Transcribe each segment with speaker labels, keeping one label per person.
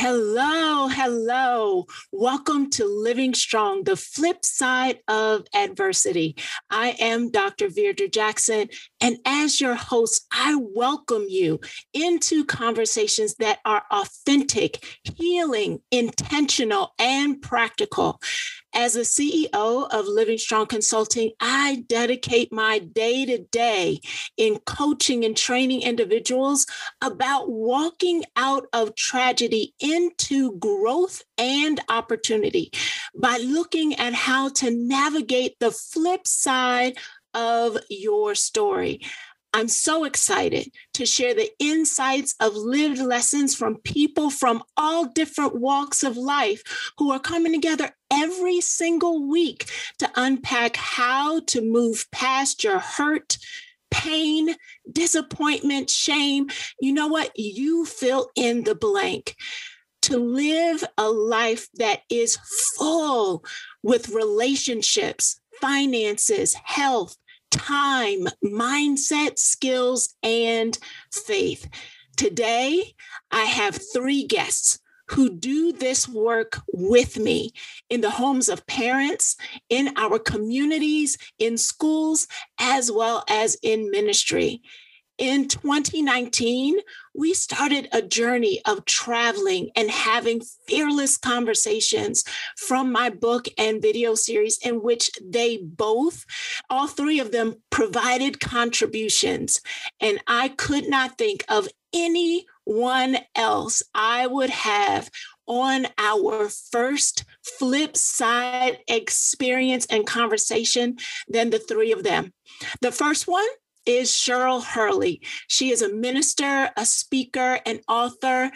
Speaker 1: Hello, hello. Welcome to Living Strong, the flip side of adversity. I am Dr. Virdra Jackson, and as your host, I welcome you into conversations that are authentic, healing, intentional, and practical. As a CEO of Living Strong Consulting, I dedicate my day to day in coaching and training individuals about walking out of tragedy into growth and opportunity by looking at how to navigate the flip side of your story. I'm so excited to share the insights of lived lessons from people from all different walks of life who are coming together every single week to unpack how to move past your hurt, pain, disappointment, shame. You know what? You fill in the blank. To live a life that is full with relationships, finances, health, time, mindset, skills, and faith. Today, I have three guests who do this work with me in the homes of parents, in our communities, in schools, as well as in ministry. In 2019, we started a journey of traveling and having fearless conversations from my book and video series, in which they both, all three of them, provided contributions. And I could not think of anyone else I would have on our first flip side experience and conversation than the three of them. The first one is Cheryl Hurley. She is a minister, a speaker, an author,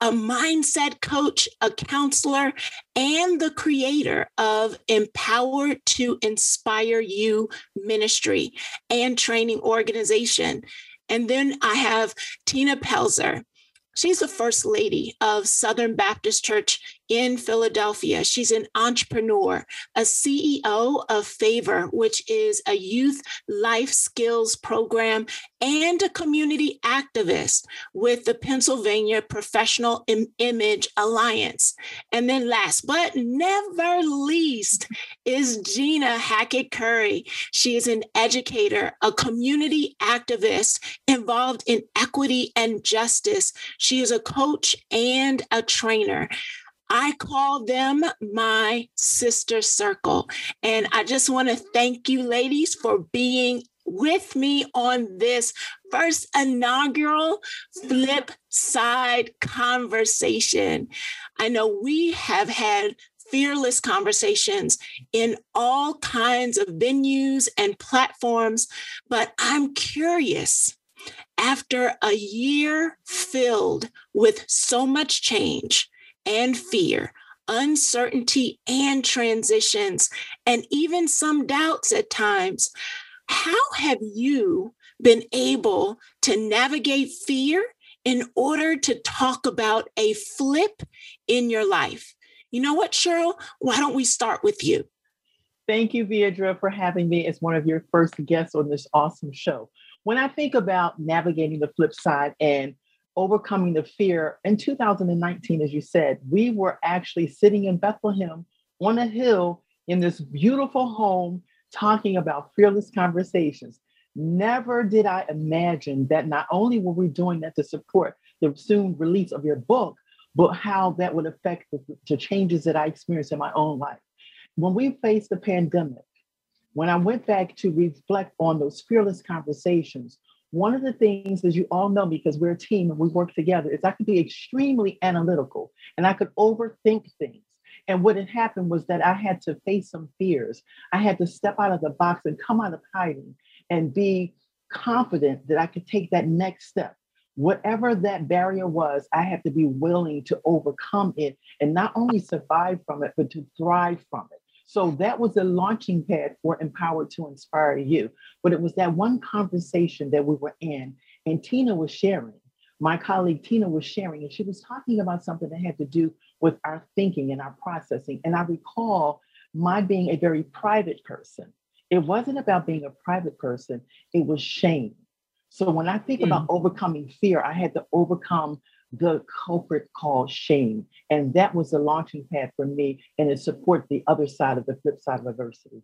Speaker 1: a mindset coach, a counselor, and the creator of Empower to Inspire You Ministry and Training Organization. And then I have Tina Pelzer. She's the first lady of Southern Baptist Church in Philadelphia. She's an entrepreneur, a CEO of Favor, which is a youth life skills program, and a community activist with the Pennsylvania Professional Im- Image Alliance. And then, last but never least, is Gina Hackett Curry. She is an educator, a community activist involved in equity and justice. She is a coach and a trainer. I call them my sister circle. And I just want to thank you, ladies, for being with me on this first inaugural flip side conversation. I know we have had fearless conversations in all kinds of venues and platforms, but I'm curious after a year filled with so much change and fear, uncertainty and transitions, and even some doubts at times. How have you been able to navigate fear in order to talk about a flip in your life? You know what, Cheryl? Why don't we start with you?
Speaker 2: Thank you, Virdra, for having me as one of your first guests on this awesome show. When I think about navigating the flip side and overcoming the fear. In 2019, as you said, we were actually sitting in Bethlehem on a hill in this beautiful home talking about fearless conversations. Never did I imagine that not only were we doing that to support the soon release of your book, but how that would affect the, the changes that I experienced in my own life. When we faced the pandemic, when I went back to reflect on those fearless conversations, one of the things, as you all know, because we're a team and we work together, is I could be extremely analytical and I could overthink things. And what had happened was that I had to face some fears. I had to step out of the box and come out of hiding and be confident that I could take that next step. Whatever that barrier was, I had to be willing to overcome it and not only survive from it, but to thrive from it. So that was a launching pad for Empowered to Inspire You. But it was that one conversation that we were in, and Tina was sharing. My colleague Tina was sharing, and she was talking about something that had to do with our thinking and our processing. And I recall my being a very private person. It wasn't about being a private person, it was shame. So when I think mm. about overcoming fear, I had to overcome the culprit called shame. And that was the launching pad for me. And it supports the other side of the flip side of adversity.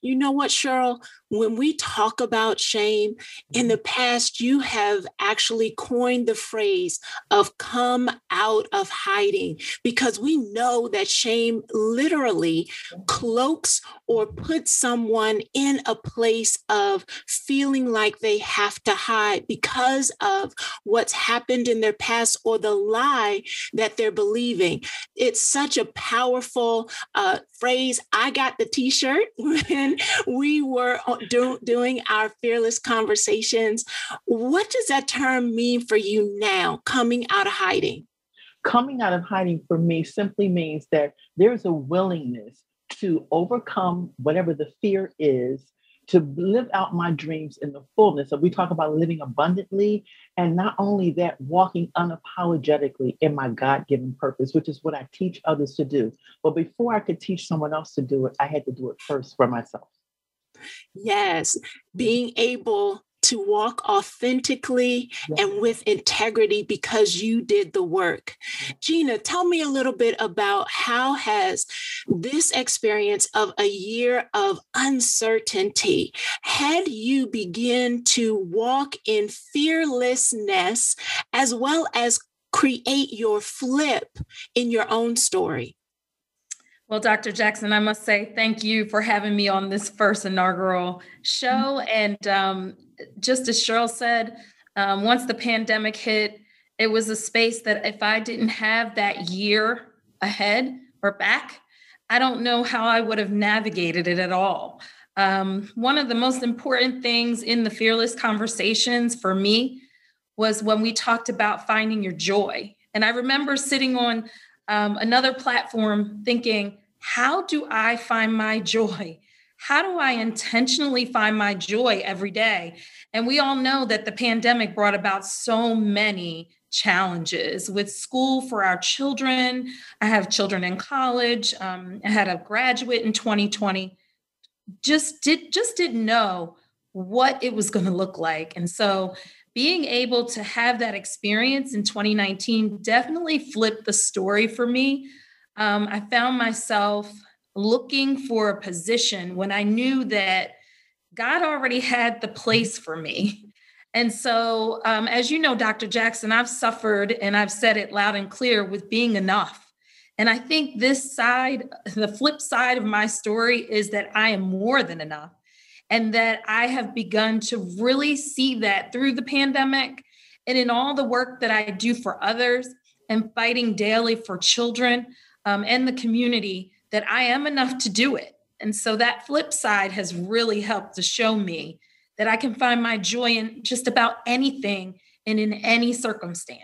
Speaker 1: You know what, Cheryl? When we talk about shame, in mm-hmm. the past, you have actually coined the phrase of come out of hiding because we know that shame literally cloaks or puts someone in a place of feeling like they have to hide because of what's happened in their past or the lie that they're believing. It's such a powerful uh, phrase. I got the t shirt when we were uh, do, doing our fearless conversations. What does that term mean for you now, coming out of hiding?
Speaker 2: Coming out of hiding for me simply means that there's a willingness to overcome whatever the fear is to live out my dreams in the fullness. So we talk about living abundantly, and not only that, walking unapologetically in my God given purpose, which is what I teach others to do. But before I could teach someone else to do it, I had to do it first for myself.
Speaker 1: Yes, being able to walk authentically and with integrity because you did the work. Gina, tell me a little bit about how has this experience of a year of uncertainty had you begin to walk in fearlessness as well as create your flip in your own story?
Speaker 3: Well, Dr. Jackson, I must say thank you for having me on this first inaugural show. And um, just as Cheryl said, um, once the pandemic hit, it was a space that if I didn't have that year ahead or back, I don't know how I would have navigated it at all. Um, one of the most important things in the fearless conversations for me was when we talked about finding your joy. And I remember sitting on um, another platform thinking, how do I find my joy? How do I intentionally find my joy every day? And we all know that the pandemic brought about so many challenges with school for our children. I have children in college. Um, I had a graduate in 2020. Just did just didn't know what it was going to look like, and so being able to have that experience in 2019 definitely flipped the story for me. Um, I found myself looking for a position when I knew that God already had the place for me. And so, um, as you know, Dr. Jackson, I've suffered and I've said it loud and clear with being enough. And I think this side, the flip side of my story is that I am more than enough and that I have begun to really see that through the pandemic and in all the work that I do for others and fighting daily for children um, and the community that I am enough to do it. And so that flip side has really helped to show me that I can find my joy in just about anything and in any circumstance.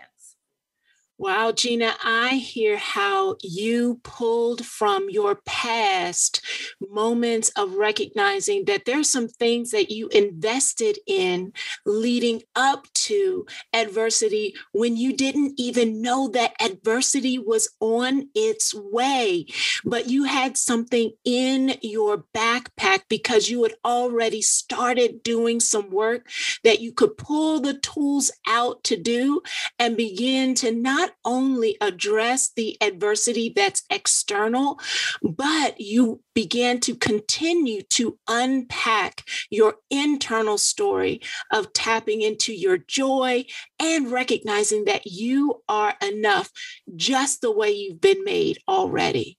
Speaker 1: Wow, Gina, I hear how you pulled from your past moments of recognizing that there's some things that you invested in leading up to adversity when you didn't even know that adversity was on its way. But you had something in your backpack because you had already started doing some work that you could pull the tools out to do and begin to not not only address the adversity that's external, but you began to continue to unpack your internal story of tapping into your joy and recognizing that you are enough just the way you've been made already.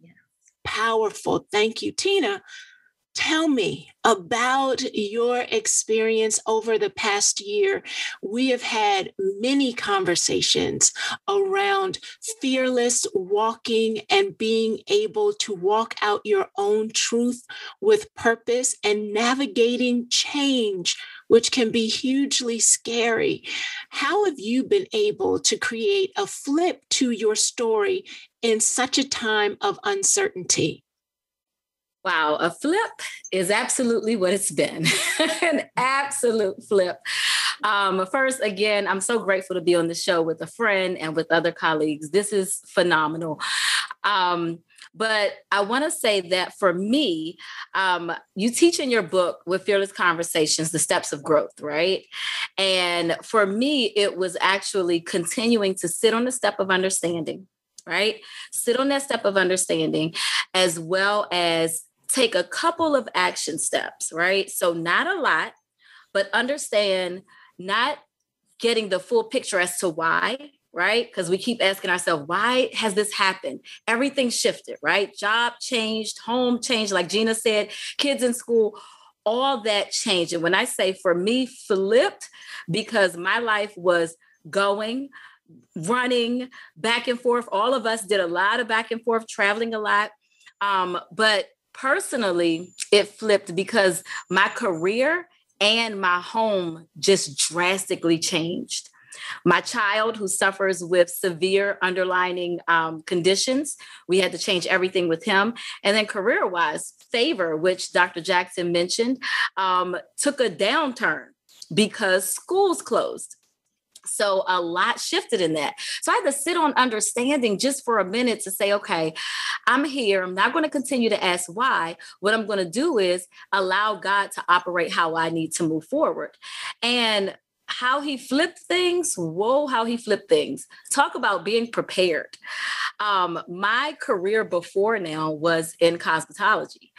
Speaker 1: Yeah. Powerful. Thank you, Tina. Tell me about your experience over the past year. We have had many conversations around fearless walking and being able to walk out your own truth with purpose and navigating change, which can be hugely scary. How have you been able to create a flip to your story in such a time of uncertainty?
Speaker 4: Wow, a flip is absolutely what it's been an absolute flip. Um, first, again, I'm so grateful to be on the show with a friend and with other colleagues. This is phenomenal. Um, but I want to say that for me, um, you teach in your book with Fearless Conversations the steps of growth, right? And for me, it was actually continuing to sit on the step of understanding, right? Sit on that step of understanding, as well as take a couple of action steps, right? So, not a lot, but understand not getting the full picture as to why, right? Because we keep asking ourselves, why has this happened? Everything shifted, right? Job changed, home changed, like Gina said, kids in school, all that changed. And when I say for me, flipped, because my life was going, running back and forth. All of us did a lot of back and forth, traveling a lot. Um, but personally, it flipped because my career and my home just drastically changed. My child, who suffers with severe underlining um, conditions, we had to change everything with him. And then career wise, favor, which Dr. Jackson mentioned, um, took a downturn because schools closed. So a lot shifted in that. So I had to sit on understanding just for a minute to say, okay, I'm here. I'm not going to continue to ask why. What I'm going to do is allow God to operate how I need to move forward. And how he flipped things whoa how he flipped things talk about being prepared um my career before now was in cosmetology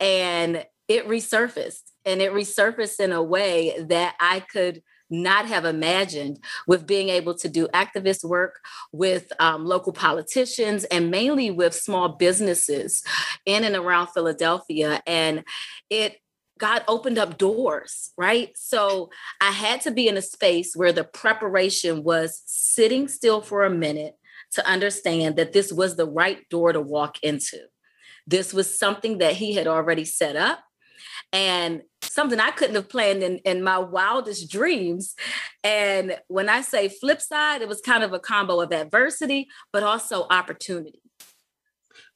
Speaker 4: and it resurfaced and it resurfaced in a way that i could not have imagined with being able to do activist work with um, local politicians and mainly with small businesses in and around Philadelphia. And it God opened up doors, right? So I had to be in a space where the preparation was sitting still for a minute to understand that this was the right door to walk into. This was something that he had already set up and something I couldn't have planned in, in my wildest dreams. And when I say flip side, it was kind of a combo of adversity, but also opportunity.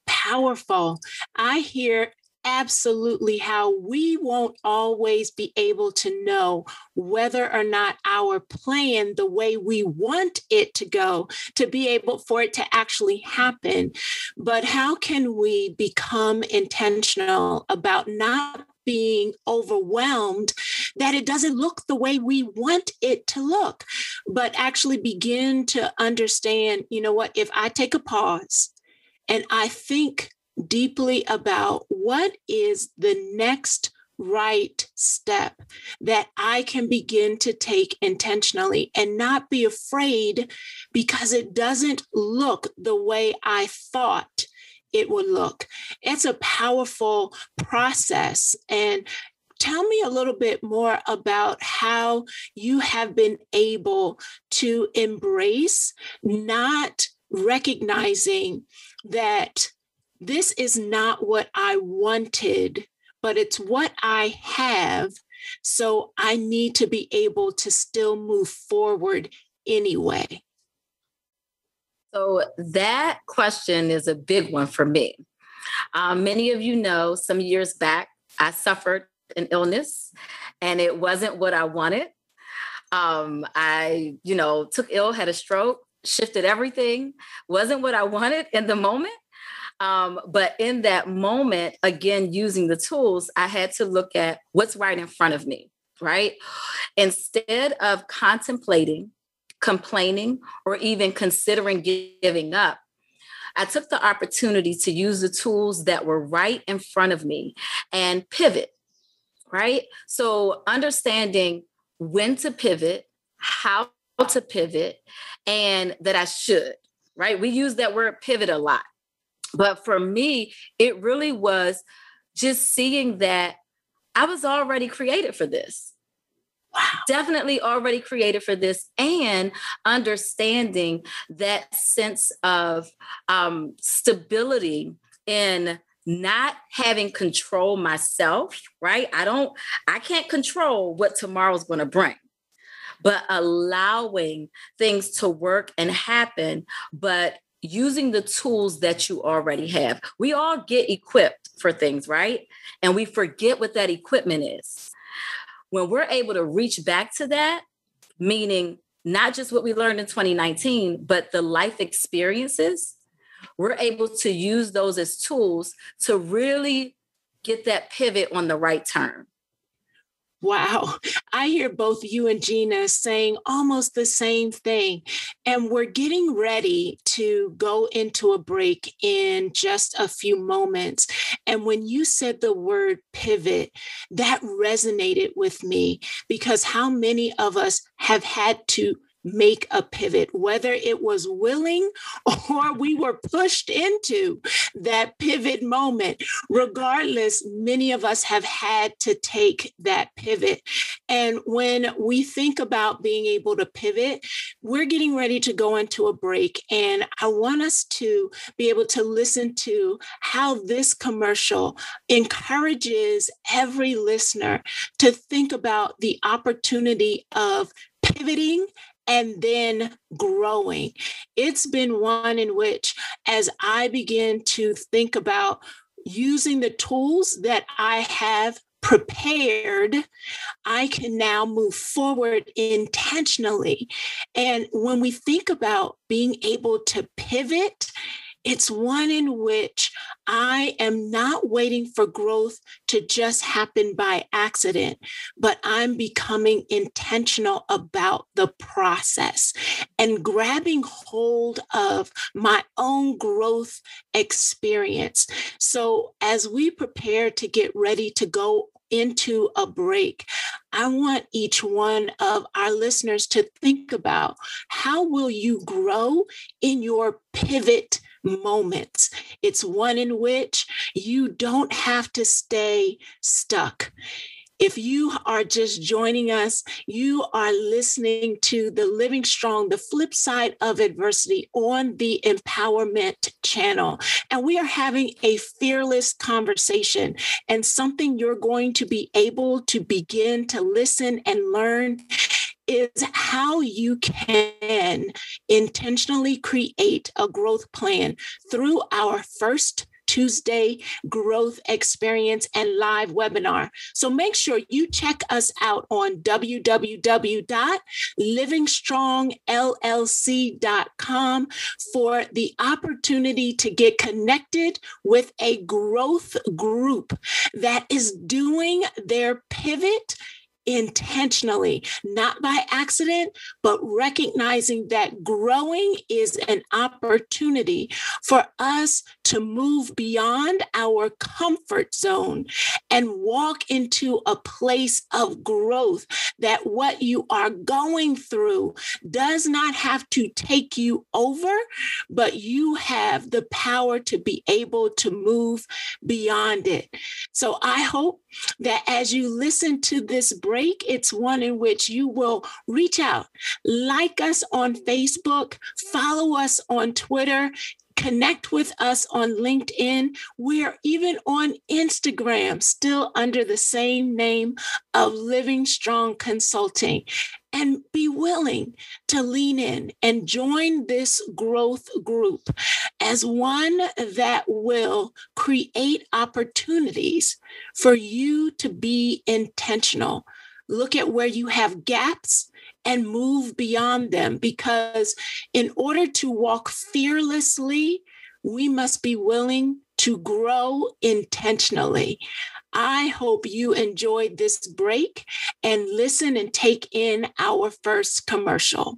Speaker 1: Powerful. I hear absolutely how we won't always be able to know whether or not our plan the way we want it to go to be able for it to actually happen but how can we become intentional about not being overwhelmed that it doesn't look the way we want it to look, but actually begin to understand, you know what, if I take a pause and I think deeply about what is the next right step that I can begin to take intentionally and not be afraid because it doesn't look the way I thought it would look. It's a powerful process. And tell me a little bit more about how you have been able to embrace not recognizing that this is not what I wanted, but it's what I have. So I need to be able to still move forward anyway.
Speaker 4: So that question is a big one for me. Um, many of you know some years back, I suffered an illness and it wasn't what I wanted. Um, I, you know, took ill, had a stroke, shifted everything, wasn't what I wanted in the moment. Um, but in that moment, again, using the tools, I had to look at what's right in front of me, right? Instead of contemplating complaining, or even considering giving up, I took the opportunity to use the tools that were right in front of me and pivot, right? So, understanding when to pivot, how to pivot, and that I should, right? We use that word pivot a lot. But for me, it really was just seeing that I was already created for this. Definitely already created for this and understanding that sense of um, stability in not having control myself, right? I don't, I can't control what tomorrow's going to bring, but allowing things to work and happen, but using the tools that you already have. We all get equipped for things, right? And we forget what that equipment is. When we're able to reach back to that, meaning not just what we learned in 2019, but the life experiences, we're able to use those as tools to really get that pivot on the right turn.
Speaker 1: Wow. I hear both you and Gina saying almost the same thing. And we're getting ready to go into a break in just a few moments. And when you said the word pivot, that resonated with me because how many of us have had to make a pivot, whether it was willing or we were pushed into that pivot moment. Regardless, many of us have had to take that pivot. And when we think about being able to pivot, we're getting ready to go into a break. And I want us to be able to listen to how this commercial encourages every listener to think about the opportunity of pivoting and then growing. It's been one in which, as I begin to think about using the tools that I have prepared, I can now move forward intentionally. And when we think about being able to pivot, it's one in which I am not waiting for growth to just happen by accident, but I'm becoming intentional about the process and grabbing hold of my own growth experience. So, as we prepare to get ready to go into a break, I want each one of our listeners to think about how will you grow in your pivot moments. It's one in which you don't have to stay stuck. If you are just joining us, you are listening to the Living Strong, the flip side of adversity on the Empowerment channel. And we are having a fearless conversation and something you're going to be able to begin to listen and learn is how you can intentionally create a growth plan through our first Tuesday growth experience and live webinar. So make sure you check us out on www.livingstrongllc.com for the opportunity to get connected with a growth group that is doing their pivot intentionally, not by accident, but recognizing that growing is an opportunity for us to move beyond our comfort zone and walk into a place of growth. That what you are going through does not have to take you over, but you have the power to be able to move beyond it. So I hope that as you listen to this break, it's one in which you will reach out, like us on Facebook, follow us on Twitter, connect with us on LinkedIn. We're even on Instagram, still under the same name of Living Strong Consulting and be willing to lean in and join this growth group as one that will create opportunities for you to be intentional. Look at where you have gaps and move beyond them because in order to walk fearlessly, we must be willing to grow intentionally. I hope you enjoyed this break and listen and take in our first commercial.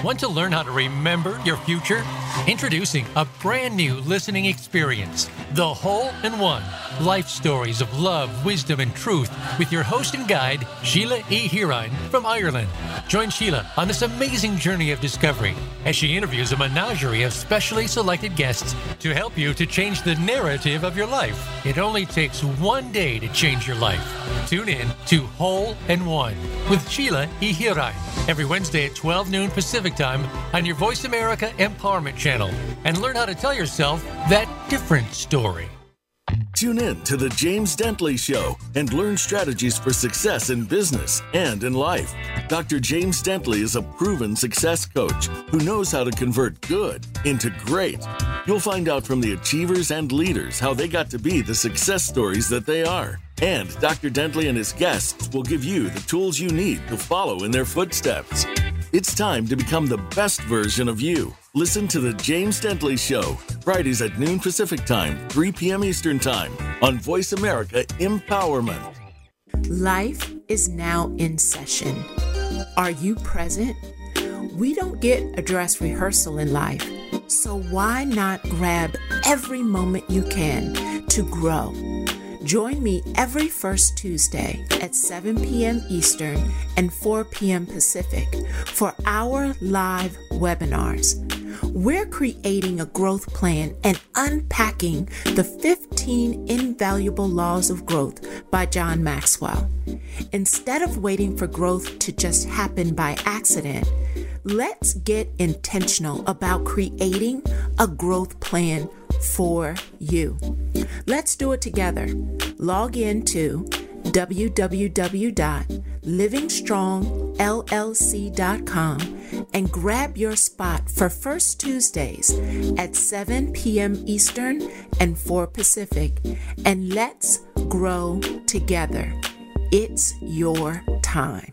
Speaker 5: Want to learn how to remember your future? Introducing a brand new listening experience, The Whole in One Life Stories of Love, Wisdom, and Truth with your host and guide, Sheila E. Hirine from Ireland. Join Sheila on this amazing journey of discovery as she interviews a menagerie of specially selected guests to help you to change the narrative of your life. It only takes one day to change your life. Tune in to Whole and One with Sheila E. Hirine every Wednesday at 12 noon Pacific Pacific Time on your Voice America Empowerment Channel and learn how to tell yourself that different story.
Speaker 6: Tune in to The James Dentley Show and learn strategies for success in business and in life. Dr. James Dentley is a proven success coach who knows how to convert good into great. You'll find out from the achievers and leaders how they got to be the success stories that they are. And Dr. Dentley and his guests will give you the tools you need to follow in their footsteps. It's time to become the best version of you. Listen to The James Dentley Show, Fridays at noon Pacific Time, 3 p.m. Eastern Time on Voice America Empowerment.
Speaker 1: Life is now in session. Are you present? We don't get a dress rehearsal in life, so why not grab every moment you can to grow? Join me every first Tuesday at 7 p.m. Eastern and 4 p.m. Pacific for our live webinars. We're creating a growth plan and unpacking the 15 invaluable laws of growth by John Maxwell. Instead of waiting for growth to just happen by accident, let's get intentional about creating a growth plan for you. Let's do it together. Log in to www.livingstrongllc.com and grab your spot for First Tuesdays at 7 p.m. Eastern and 4 Pacific. And let's grow together. It's your time.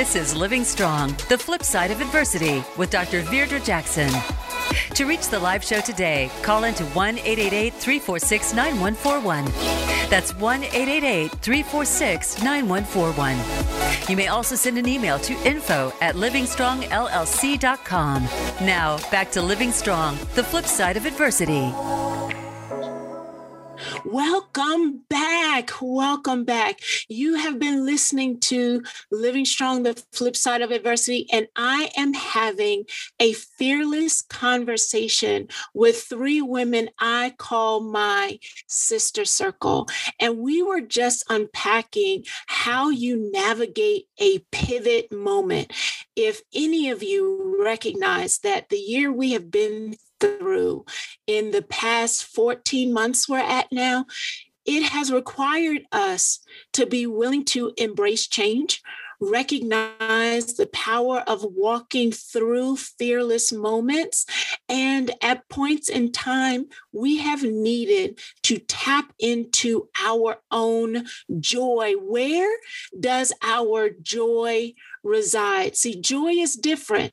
Speaker 7: This is Living Strong, the flip side of adversity with Dr. Virdra Jackson. To reach the live show today, call into 1 888 346 9141. That's 1 888 346 9141. You may also send an email to info at livingstrongllc.com. Now, back to Living Strong, the flip side of adversity.
Speaker 1: Welcome back. Welcome back. You have been listening to Living Strong, the flip side of adversity, and I am having a fearless conversation with three women I call my sister circle. And we were just unpacking how you navigate a pivot moment. If any of you recognize that the year we have been through in the past 14 months we're at now, it has required us to be willing to embrace change, recognize the power of walking through fearless moments. And at points in time, we have needed to tap into our own joy. Where does our joy reside? See, joy is different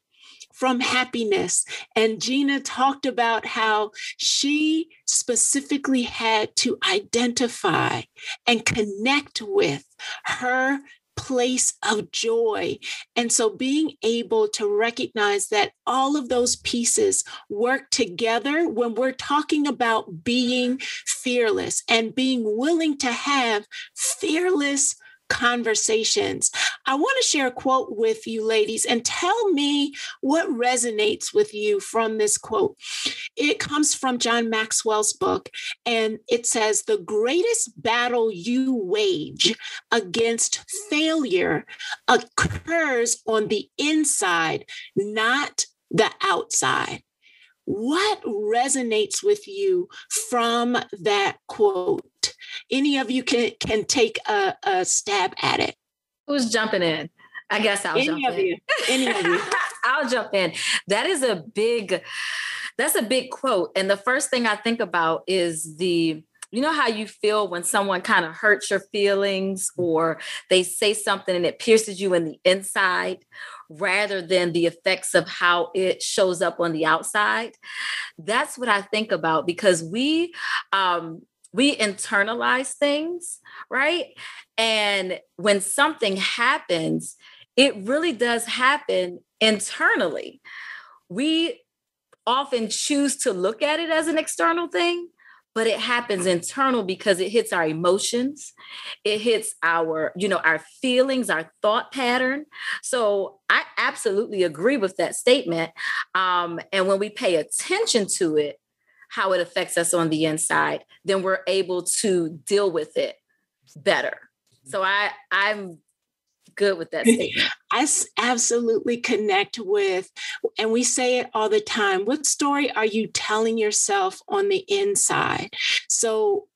Speaker 1: from happiness. And Gina talked about how she specifically had to identify and connect with her place of joy. And so being able to recognize that all of those pieces work together when we're talking about being fearless and being willing to have fearless conversations. I want to share a quote with you, ladies, and tell me what resonates with you from this quote. It comes from John Maxwell's book, and it says, The greatest battle you wage against failure occurs on the inside, not the outside. What resonates with you from that quote? Any of you can can take a, a stab at it.
Speaker 4: Who's jumping in? I guess I'll
Speaker 1: Any
Speaker 4: jump
Speaker 1: of
Speaker 4: in.
Speaker 1: you. Any of you.
Speaker 4: I'll jump in. That is a big, that's a big quote. And the first thing I think about is the, you know how you feel when someone kind of hurts your feelings or they say something and it pierces you in the inside rather than the effects of how it shows up on the outside. That's what I think about because we um we internalize things, right? And when something happens, it really does happen internally. We often choose to look at it as an external thing, but it happens internal because it hits our emotions it hits our you know our feelings our thought pattern so i absolutely agree with that statement um, and when we pay attention to it how it affects us on the inside then we're able to deal with it better so i i'm good with that statement.
Speaker 1: I absolutely connect with, and we say it all the time. What story are you telling yourself on the inside? So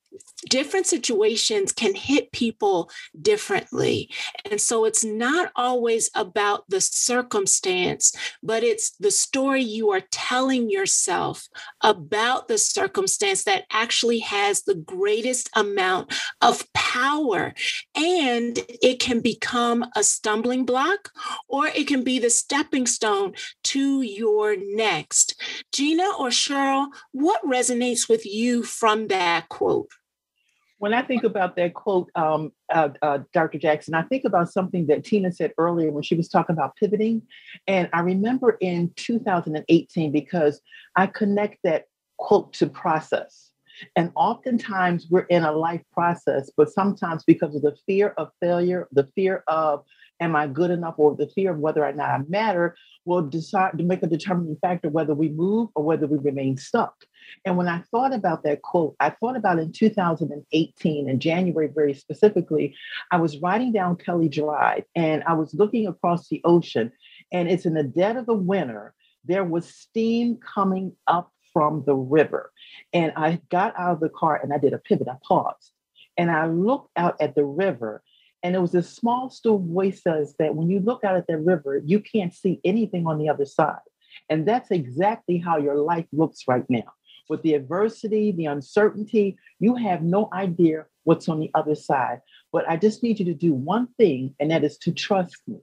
Speaker 1: different situations can hit people differently. And so it's not always about the circumstance, but it's the story you are telling yourself about the circumstance that actually has the greatest amount of power. And it can become a stumbling block or it can be the stepping stone to your next. Gina or Cheryl, what resonates with you from that quote?
Speaker 2: When I think about that quote, um, uh, uh, Dr. Jackson, I think about something that Tina said earlier when she was talking about pivoting. And I remember in 2018 because I connect that quote to process. And oftentimes we're in a life process, but sometimes because of the fear of failure, the fear of am I good enough, or the fear of whether or not I matter, will decide to make a determining factor whether we move or whether we remain stuck. And when I thought about that quote, I thought about in 2018, in January very specifically, I was riding down Kelly Drive and I was looking across the ocean, and it's in the dead of the winter. There was steam coming up from the river. And I got out of the car and I did a pivot. I paused and I looked out at the river. And it was a small, still voice says that when you look out at that river, you can't see anything on the other side. And that's exactly how your life looks right now with the adversity, the uncertainty, you have no idea what's on the other side. But I just need you to do one thing, and that is to trust me.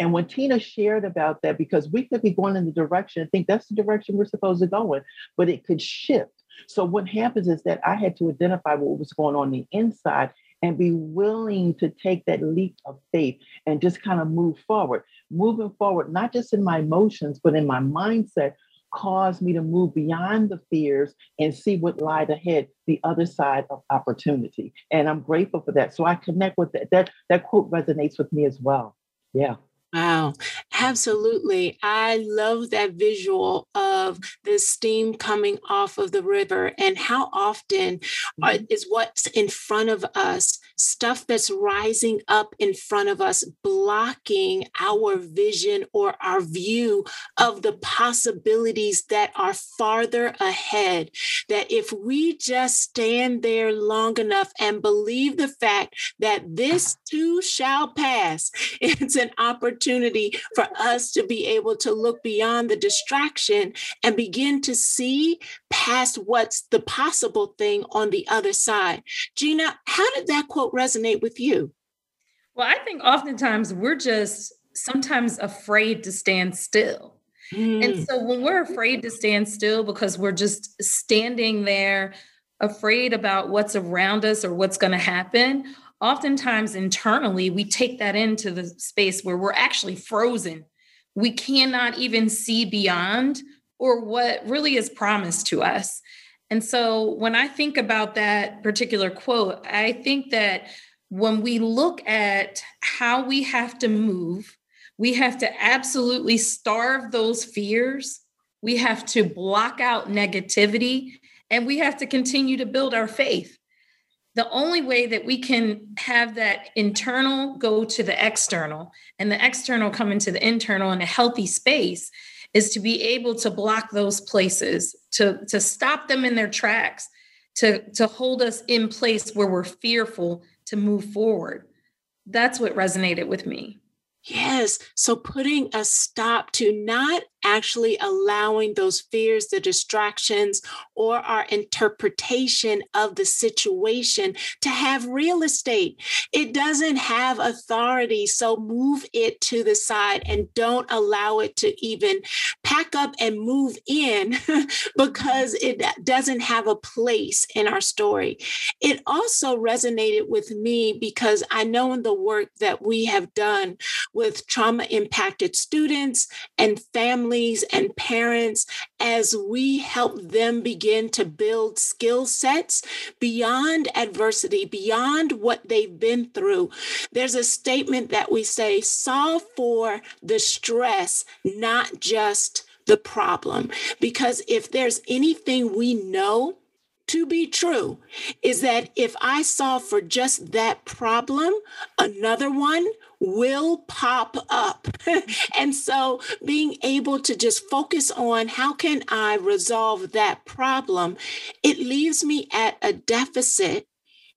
Speaker 2: And when Tina shared about that, because we could be going in the direction, I think that's the direction we're supposed to go in, but it could shift. So what happens is that I had to identify what was going on the inside and be willing to take that leap of faith and just kind of move forward. Moving forward, not just in my emotions, but in my mindset caused me to move beyond the fears and see what lied ahead, the other side of opportunity. And I'm grateful for that. So I connect with that. That that quote resonates with me as well. Yeah.
Speaker 1: Wow, absolutely. I love that visual of the steam coming off of the river and how often mm-hmm. is what's in front of us, stuff that's rising up in front of us, blocking our vision or our view of the possibilities that are farther ahead. That if we just stand there long enough and believe the fact that this too shall pass, it's an opportunity opportunity for us to be able to look beyond the distraction and begin to see past what's the possible thing on the other side. Gina, how did that quote resonate with you?
Speaker 3: Well, I think oftentimes we're just sometimes afraid to stand still. Mm. And so when we're afraid to stand still because we're just standing there afraid about what's around us or what's going to happen, oftentimes internally we take that into the space where we're actually frozen. We cannot even see beyond or what really is promised to us. And so when i think about that particular quote i think that when we look at how we have to move we have to absolutely starve those fears. We have to block out negativity and we have to continue to build our faith the only way that we can have that internal go to the external and the external come into the internal in a healthy space is to be able to block those places to to stop them in their tracks to to hold us in place where we're fearful to move forward that's what resonated with me
Speaker 1: Yes. So putting a stop to not actually allowing those fears, the distractions, or our interpretation of the situation to have real estate. It doesn't have authority. So move it to the side and don't allow it to even pack up and move in because it doesn't have a place in our story. It also resonated with me because I know in the work that we have done with trauma impacted students and families and parents as we help them begin to build skill sets beyond adversity, beyond what they've been through. There's a statement that we say solve for the stress, not just the problem. Because if there's anything we know to be true, is that if I solve for just that problem, another one will pop up. and so being able to just focus on how can I resolve that problem, it leaves me at a deficit.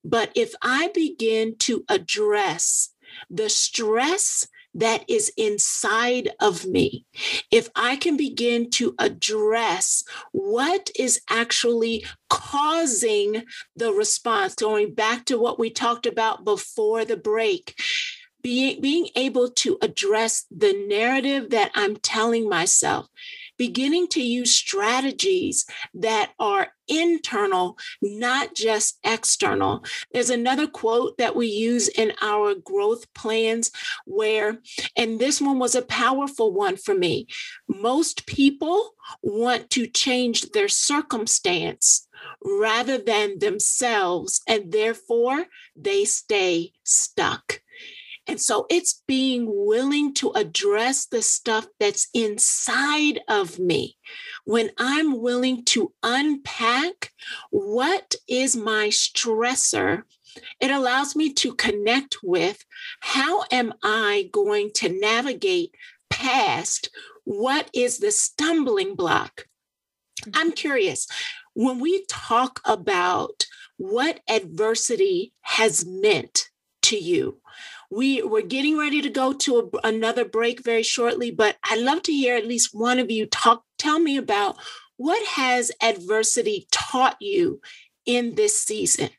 Speaker 1: But if I begin to address the stress that is inside of me, if I can begin to address what is actually causing the response, going back to what we talked about before the break, being, being able to address the narrative that I'm telling myself beginning to use strategies that are internal, not just external. There's another quote that we use in our growth plans where, and this one was a powerful one for me. Most people want to change their circumstance rather than themselves, and therefore they stay stuck. And so it's being willing to address the stuff that's inside of me. When I'm willing to unpack what is my stressor, it allows me to connect with how am I going to navigate past what is the stumbling block. I'm curious, when we talk about what adversity has meant to you, we we're getting ready to go to a, another break very shortly, but I'd love to hear at least one of you talk. Tell me about what has adversity taught you in this season.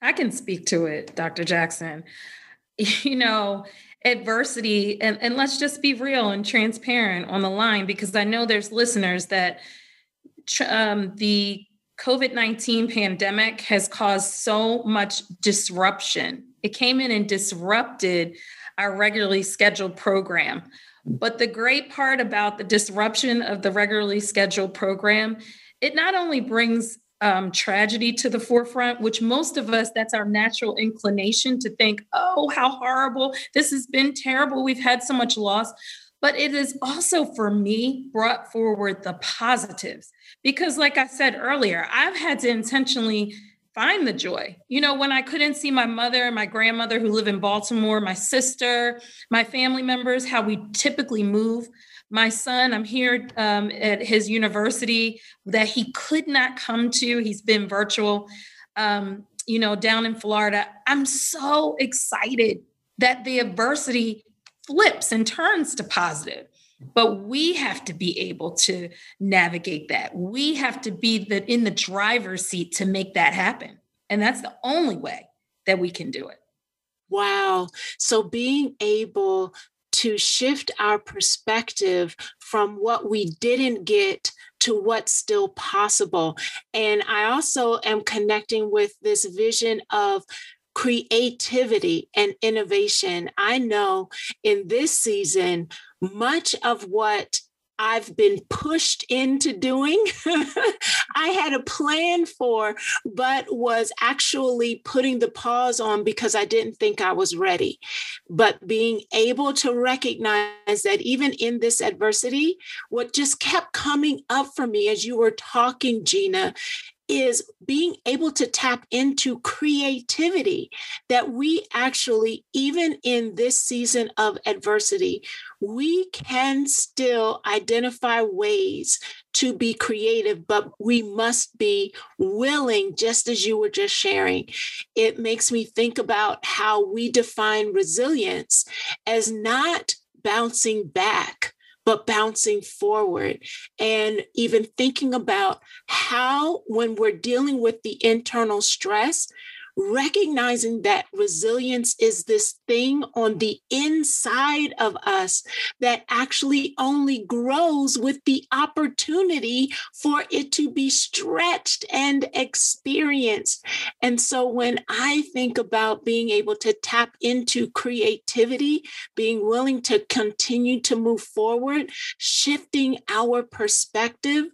Speaker 3: I can speak to it, Dr. Jackson. You know, adversity, and, and let's just be real and transparent on the line because I know there's listeners that um, the COVID 19 pandemic has caused so much disruption it came in and disrupted our regularly scheduled program. But the great part about the disruption of the regularly scheduled program, it not only brings um, tragedy to the forefront, which most of us, that's our natural inclination to think, oh, how horrible. This has been terrible. We've had so much loss. But it is also for me brought forward the positives. Because, like I said earlier, I've had to intentionally find the joy. You know, when I couldn't see my mother and my grandmother who live in Baltimore, my sister, my family members, how we typically move. My son, I'm here um, at his university that he could not come to. He's been virtual, um, you know, down in Florida. I'm so excited that the adversity flips and turns to positive. But we have to be able to navigate that. We have to be the, in the driver's seat to make that happen. And that's the only way that we can do it.
Speaker 1: Wow. So being able to shift our perspective from what we didn't get to what's still possible. And I also am connecting with this vision of creativity and innovation. I know in this season, much of what I've been pushed into doing, I had a plan for, but was actually putting the pause on because I didn't think I was ready. But being able to recognize that even in this adversity, what just kept coming up for me as you were talking, Gina, is being able to tap into creativity that we actually, even in this season of adversity, we can still identify ways to be creative, but we must be willing, just as you were just sharing. It makes me think about how we define resilience as not bouncing back but bouncing forward and even thinking about how, when we're dealing with the internal stress, recognizing that resilience is this thing on the inside of us that actually only grows with the opportunity for it to be stretched and experienced. And so when I think about being able to tap into creativity, being willing to continue to move forward, shifting our perspective,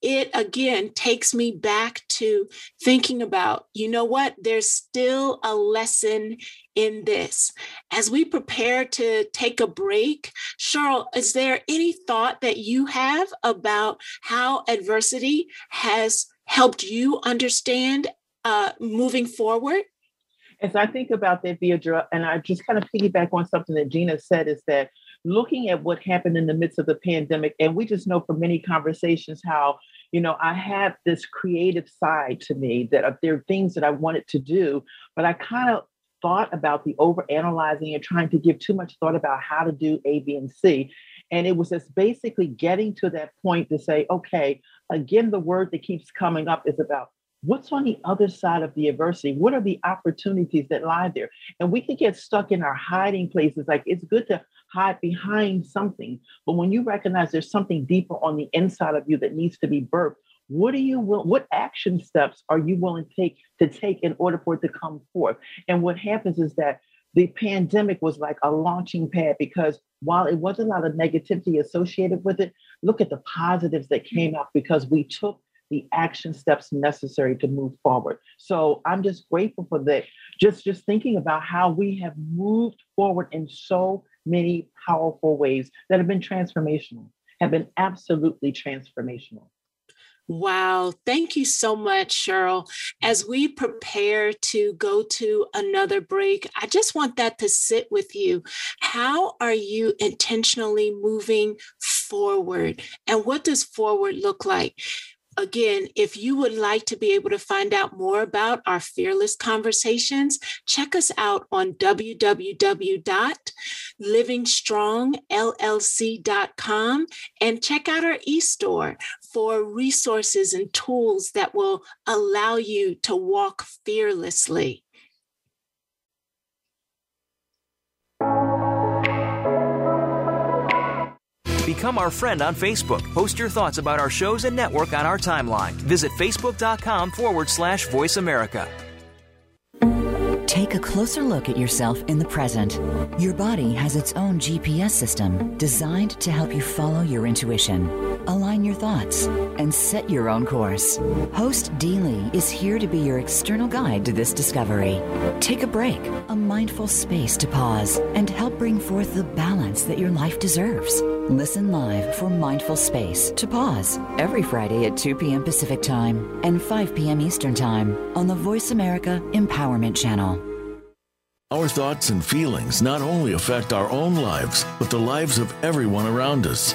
Speaker 1: it again takes me back to thinking about, you know what, there's still a lesson in this. As we prepare to take a break, Cheryl, is there any thought that you have about how adversity has helped you understand uh, moving forward?
Speaker 2: As I think about that, Viadra, and I just kind of piggyback on something that Gina said, is that looking at what happened in the midst of the pandemic, and we just know from many conversations how you know, I have this creative side to me that uh, there are things that I wanted to do, but I kind of thought about the over analyzing and trying to give too much thought about how to do A, B, and C. And it was just basically getting to that point to say, okay, again, the word that keeps coming up is about what's on the other side of the adversity? What are the opportunities that lie there? And we can get stuck in our hiding places. Like it's good to hide behind something. But when you recognize there's something deeper on the inside of you that needs to be birthed, what are you will what action steps are you willing to take to take in order for it to come forth? And what happens is that the pandemic was like a launching pad because while it was a lot of negativity associated with it, look at the positives that came out because we took the action steps necessary to move forward. So I'm just grateful for that. Just just thinking about how we have moved forward in so many powerful ways that have been transformational, have been absolutely transformational.
Speaker 1: Wow. Thank you so much, Cheryl. As we prepare to go to another break, I just want that to sit with you. How are you intentionally moving forward? And what does forward look like? Again, if you would like to be able to find out more about our fearless conversations, check us out on www.livingstrongllc.com and check out our e-store for resources and tools that will allow you to walk fearlessly.
Speaker 8: Become our friend on Facebook. Post your thoughts about our shows and network on our timeline. Visit facebook.com forward slash voice America.
Speaker 7: Take a closer look at yourself in the present. Your body has its own GPS system designed to help you follow your intuition, align your thoughts, and set your own course. Host Dee Lee is here to be your external guide to this discovery. Take a break, a mindful space to pause, and help bring forth the balance that your life deserves. Listen live for Mindful Space to pause every Friday at 2 p.m. Pacific Time and 5 p.m. Eastern Time on the Voice America Empowerment Channel.
Speaker 6: Our thoughts and feelings not only affect our own lives, but the lives of everyone around us.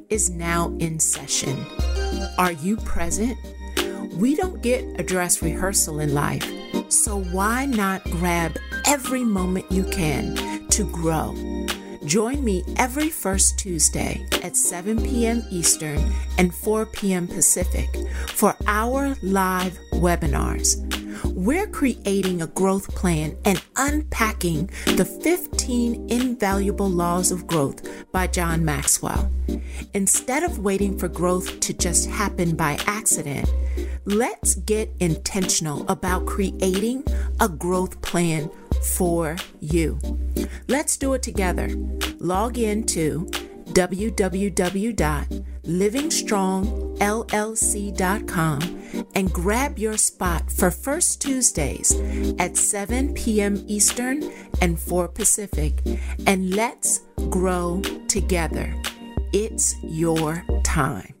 Speaker 1: is now in session. Are you present? We don't get a dress rehearsal in life, so why not grab every moment you can to grow? Join me every first Tuesday at 7 p.m. Eastern and 4 p.m. Pacific for our live webinars. We're creating a growth plan and unpacking the 15 invaluable laws of growth by John Maxwell. Instead of waiting for growth to just happen by accident, let's get intentional about creating a growth plan for you. Let's do it together. Log in to www.livingstrongllc.com and grab your spot for First Tuesdays at 7 p.m. Eastern and 4 Pacific. And let's grow together. It's your time.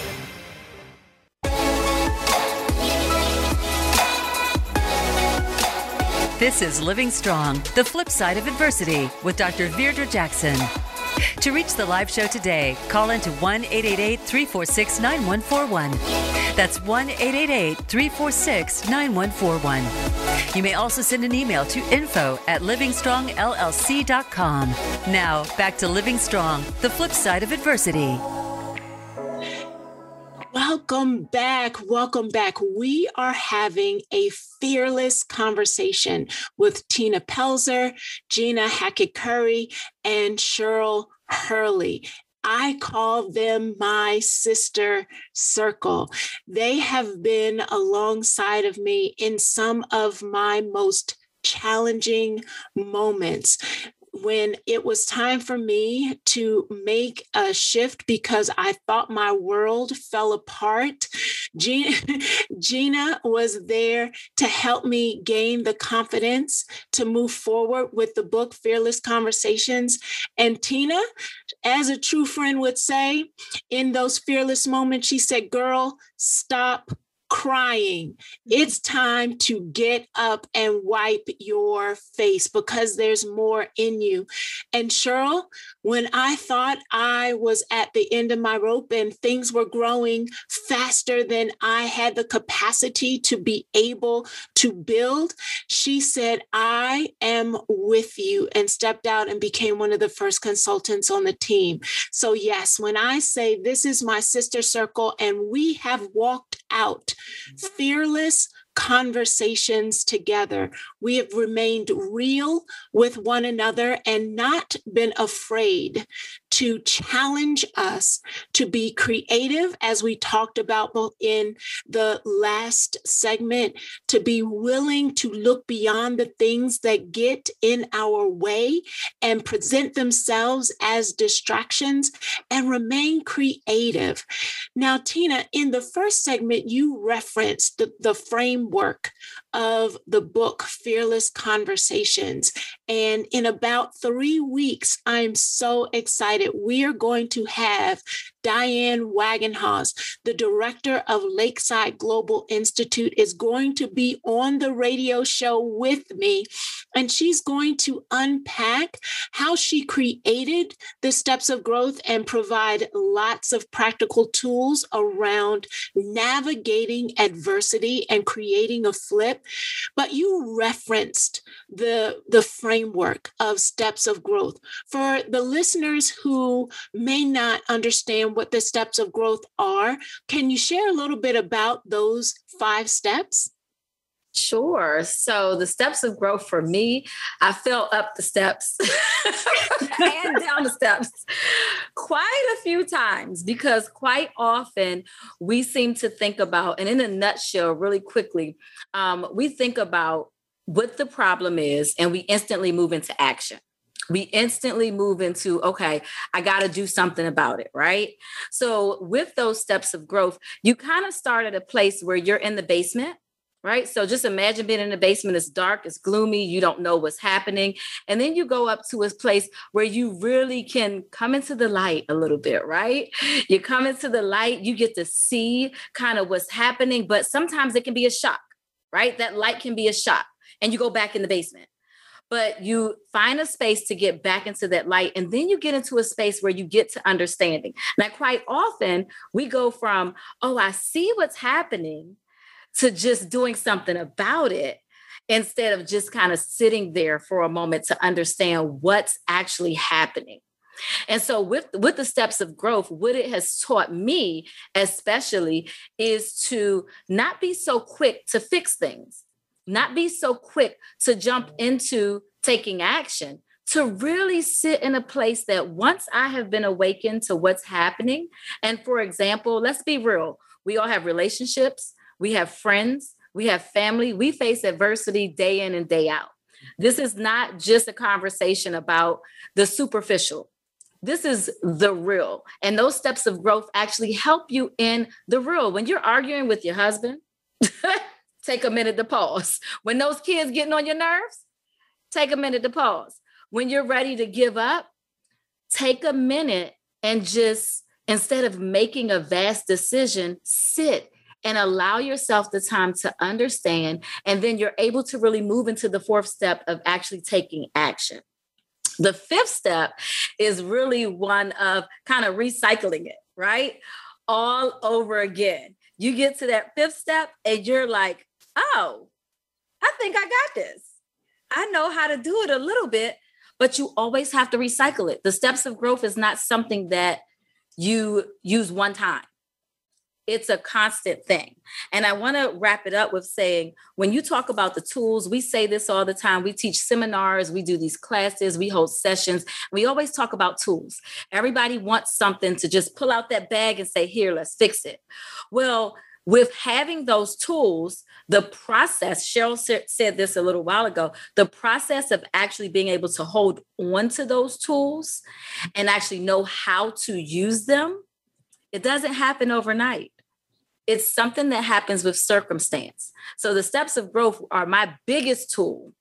Speaker 7: This is Living Strong, the flip side of adversity with Dr. Virdra Jackson. To reach the live show today, call into 1 888 346 9141. That's 1 888 346 9141. You may also send an email to info at livingstrongllc.com. Now, back to Living Strong, the flip side of adversity.
Speaker 1: Welcome back. Welcome back. We are having a fearless conversation with Tina Pelzer, Gina Hackett Curry, and Cheryl Hurley. I call them my sister circle. They have been alongside of me in some of my most challenging moments when it was time for me to make a shift because I thought my world fell apart, Gina, Gina was there to help me gain the confidence to move forward with the book Fearless Conversations. And Tina, as a true friend would say, in those fearless moments, she said, Girl, stop crying. It's time to get up and wipe your face because there's more in you. And Cheryl, when I thought I was at the end of my rope and things were growing faster than I had the capacity to be able to build, she said, I am with you, and stepped out and became one of the first consultants on the team. So, yes, when I say this is my sister circle and we have walked out fearless conversations together. We have remained real with one another and not been afraid to challenge us to be creative, as we talked about both in the last segment, to be willing to look beyond the things that get in our way and present themselves as distractions and remain creative. Now, Tina, in the first segment, you referenced the, the framework of the book Fearless Conversations. And in about three weeks, I'm so excited. We are going to have Diane Wagenhals, the director of Lakeside Global Institute, is going to be on the radio show with me. And she's going to unpack how she created the steps of growth and provide lots of practical tools around navigating adversity and creating a flip. But you referenced the, the framework of steps of growth. For the listeners who may not understand what the steps of growth are. Can you share a little bit about those five steps?
Speaker 4: Sure. So the steps of growth for me, I fell up the steps and down the steps quite a few times because quite often we seem to think about, and in a nutshell, really quickly, um, we think about what the problem is and we instantly move into action we instantly move into okay i got to do something about it right? So with those steps of growth you kind of start at a place where you're in the basement right? So just imagine being in the basement it's dark it's gloomy you don't know what's happening. And then you go up to a place where you really can come into the light a little bit right? You come into the light you get to see kind of what's happening but sometimes it can be a shock right? That light can be a shock and you go back in the basement but you find a space to get back into that light and then you get into a space where you get to understanding. Now quite often we go from oh i see what's happening to just doing something about it instead of just kind of sitting there for a moment to understand what's actually happening. And so with with the steps of growth what it has taught me especially is to not be so quick to fix things not be so quick to jump into taking action, to really sit in a place that once I have been awakened to what's happening, and for example, let's be real, We all have relationships, we have friends, we have family. We face adversity day in and day out. This is not just a conversation about the superficial. This is the real. And those steps of growth actually help you in the real. When you're arguing with your husband, take a minute to pause. When those kids getting on your nerves, take a minute to pause. When you're ready to give up, take a minute and just instead of making a vast decision, sit and allow yourself the time to understand. And then you're able to really move into the fourth step of actually taking action. The fifth step is really one of kind of recycling it, right? All over again. You get to that fifth step and you're like, oh, I think I got this. I know how to do it a little bit, but you always have to recycle it. The steps of growth is not something that you use one time it's a constant thing. And I want to wrap it up with saying when you talk about the tools, we say this all the time. We teach seminars, we do these classes, we hold sessions. We always talk about tools. Everybody wants something to just pull out that bag and say, Here, let's fix it. Well, with having those tools, the process, Cheryl said this a little while ago, the process of actually being able to hold on to those tools and actually know how to use them it doesn't happen overnight. It's something that happens with circumstance. So the steps of growth are my biggest tool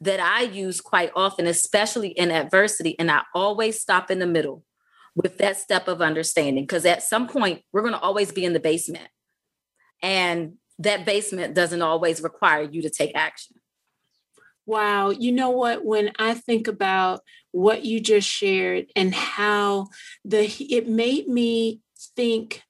Speaker 4: that I use quite often, especially in adversity. And I always stop in the middle with that step of understanding because at some point we're going to always be in the basement. And that basement doesn't always require you to take action.
Speaker 1: Wow. You know what? When I think about what you just shared and how the it made me think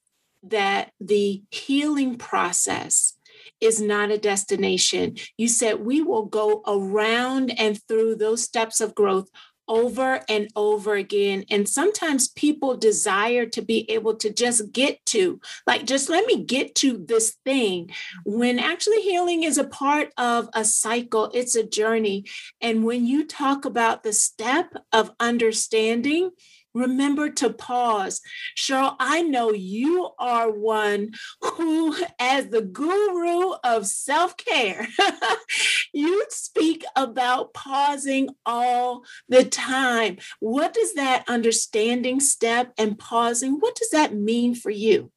Speaker 1: that the healing process is not a destination. You said we will go around and through those steps of growth over and over again. And sometimes people desire to be able to just get to, like, just let me get to this thing, when actually healing is a part of a cycle, it's a journey. And when you talk about the step of understanding, remember to pause. Cheryl, I know you are one who, as the guru of self care, you speak about pausing all the time. What does that understanding step and pausing, what does that mean for you?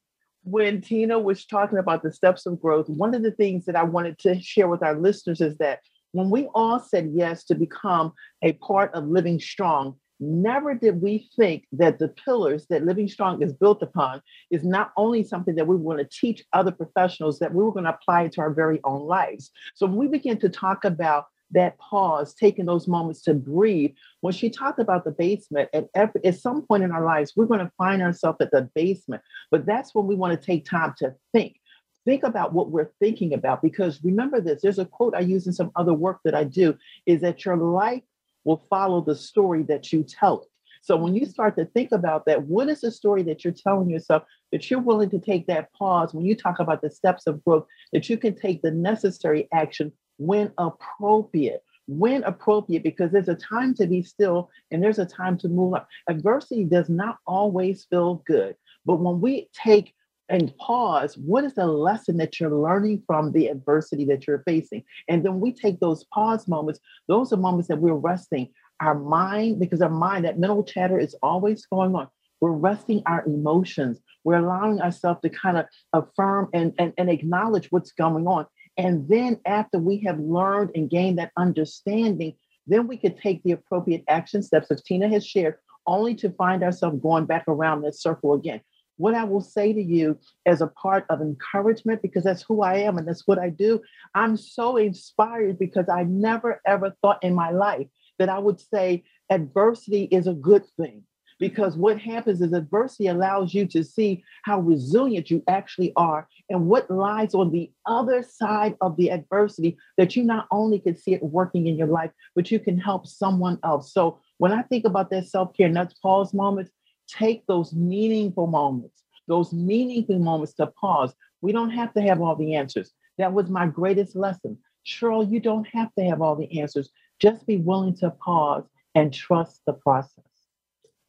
Speaker 2: When Tina was talking about the steps of growth, one of the things that I wanted to share with our listeners is that when we all said yes to become a part of living strong, Never did we think that the pillars that Living Strong is built upon is not only something that we want to teach other professionals, that we were going to apply it to our very own lives. So when we begin to talk about that pause, taking those moments to breathe. When she talked about the basement, at, every, at some point in our lives, we're going to find ourselves at the basement. But that's when we want to take time to think. Think about what we're thinking about. Because remember this there's a quote I use in some other work that I do is that your life will follow the story that you tell it. So when you start to think about that, what is the story that you're telling yourself that you're willing to take that pause when you talk about the steps of growth, that you can take the necessary action when appropriate? When appropriate, because there's a time to be still and there's a time to move up. Adversity does not always feel good, but when we take and pause what is the lesson that you're learning from the adversity that you're facing? And then we take those pause moments those are moments that we're resting our mind because our mind that mental chatter is always going on. We're resting our emotions. We're allowing ourselves to kind of affirm and, and, and acknowledge what's going on. And then after we have learned and gained that understanding then we could take the appropriate action steps as tina has shared only to find ourselves going back around that circle again what I will say to you as a part of encouragement, because that's who I am and that's what I do, I'm so inspired because I never ever thought in my life that I would say adversity is a good thing. Because what happens is adversity allows you to see how resilient you actually are and what lies on the other side of the adversity that you not only can see it working in your life, but you can help someone else. So when I think about that self care, that's pause moments, take those meaningful moments, those meaningful moments to pause. We don't have to have all the answers. That was my greatest lesson. Cheryl, you don't have to have all the answers. Just be willing to pause and trust the process.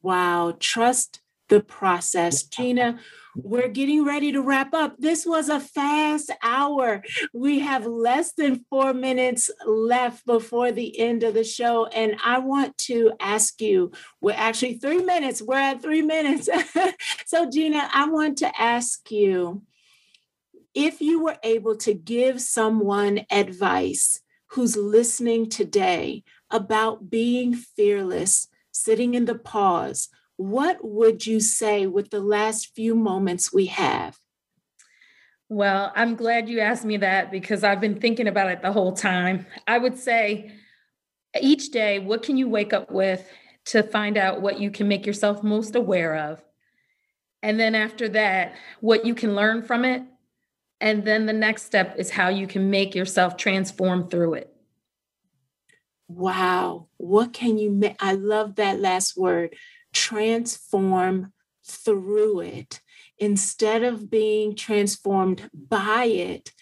Speaker 1: Wow, trust the process. Gina, we're getting ready to wrap up. This was a fast hour. We have less than four minutes left before the end of the show. And I want to ask you, we're actually three minutes. We're at three minutes. so, Gina, I want to ask you if you were able to give someone advice who's listening today about being fearless, sitting in the pause, what would you say with the last few moments we have?
Speaker 3: Well, I'm glad you asked me that because I've been thinking about it the whole time. I would say each day, what can you wake up with to find out what you can make yourself most aware of? And then after that, what you can learn from it. And then the next step is how you can make yourself transform through it.
Speaker 1: Wow. What can you make? I love that last word transform through it. Instead of being transformed by it,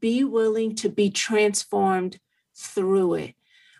Speaker 1: be willing to be transformed through it.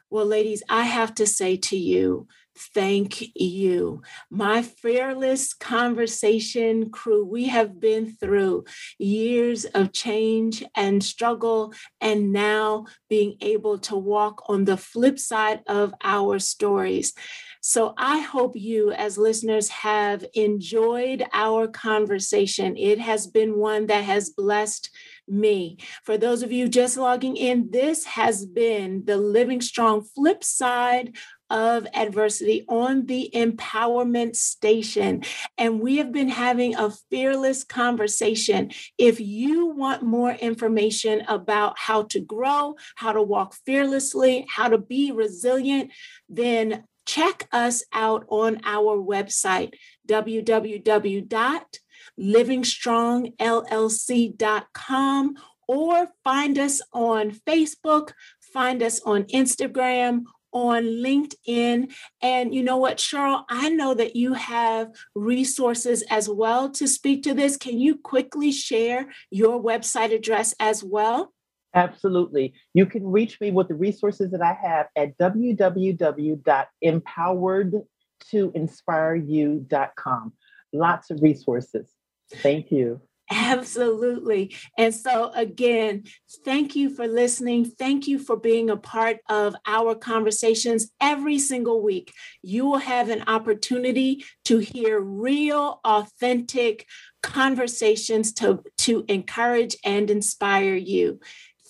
Speaker 1: Well, ladies, I have to say to you, thank you. My fearless conversation crew, we have been through years of change and struggle, and now being able to walk on the flip side of our stories. So I hope you, as listeners, have enjoyed our conversation. It has been one that has blessed me. For those of you just logging in, this has been the Living Strong flip side of adversity on the empowerment station. And we have been having a fearless conversation. If you want more information about how to grow, how to walk fearlessly, how to be resilient, then check us out on our website, www.livingstrongllc.com, or find us on Facebook, find us on Instagram, on LinkedIn. And you know what, Cheryl? I know that you have resources as well to speak to this. Can you quickly share your website address as well?
Speaker 2: Absolutely. You can reach me with the resources that I have at www.empowered2inspireyou.com. Lots of resources. Thank you.
Speaker 1: Absolutely. And so, again, thank you for listening. Thank you for being a part of our conversations every single week. You will have an opportunity to hear real, authentic conversations to, to encourage and inspire you.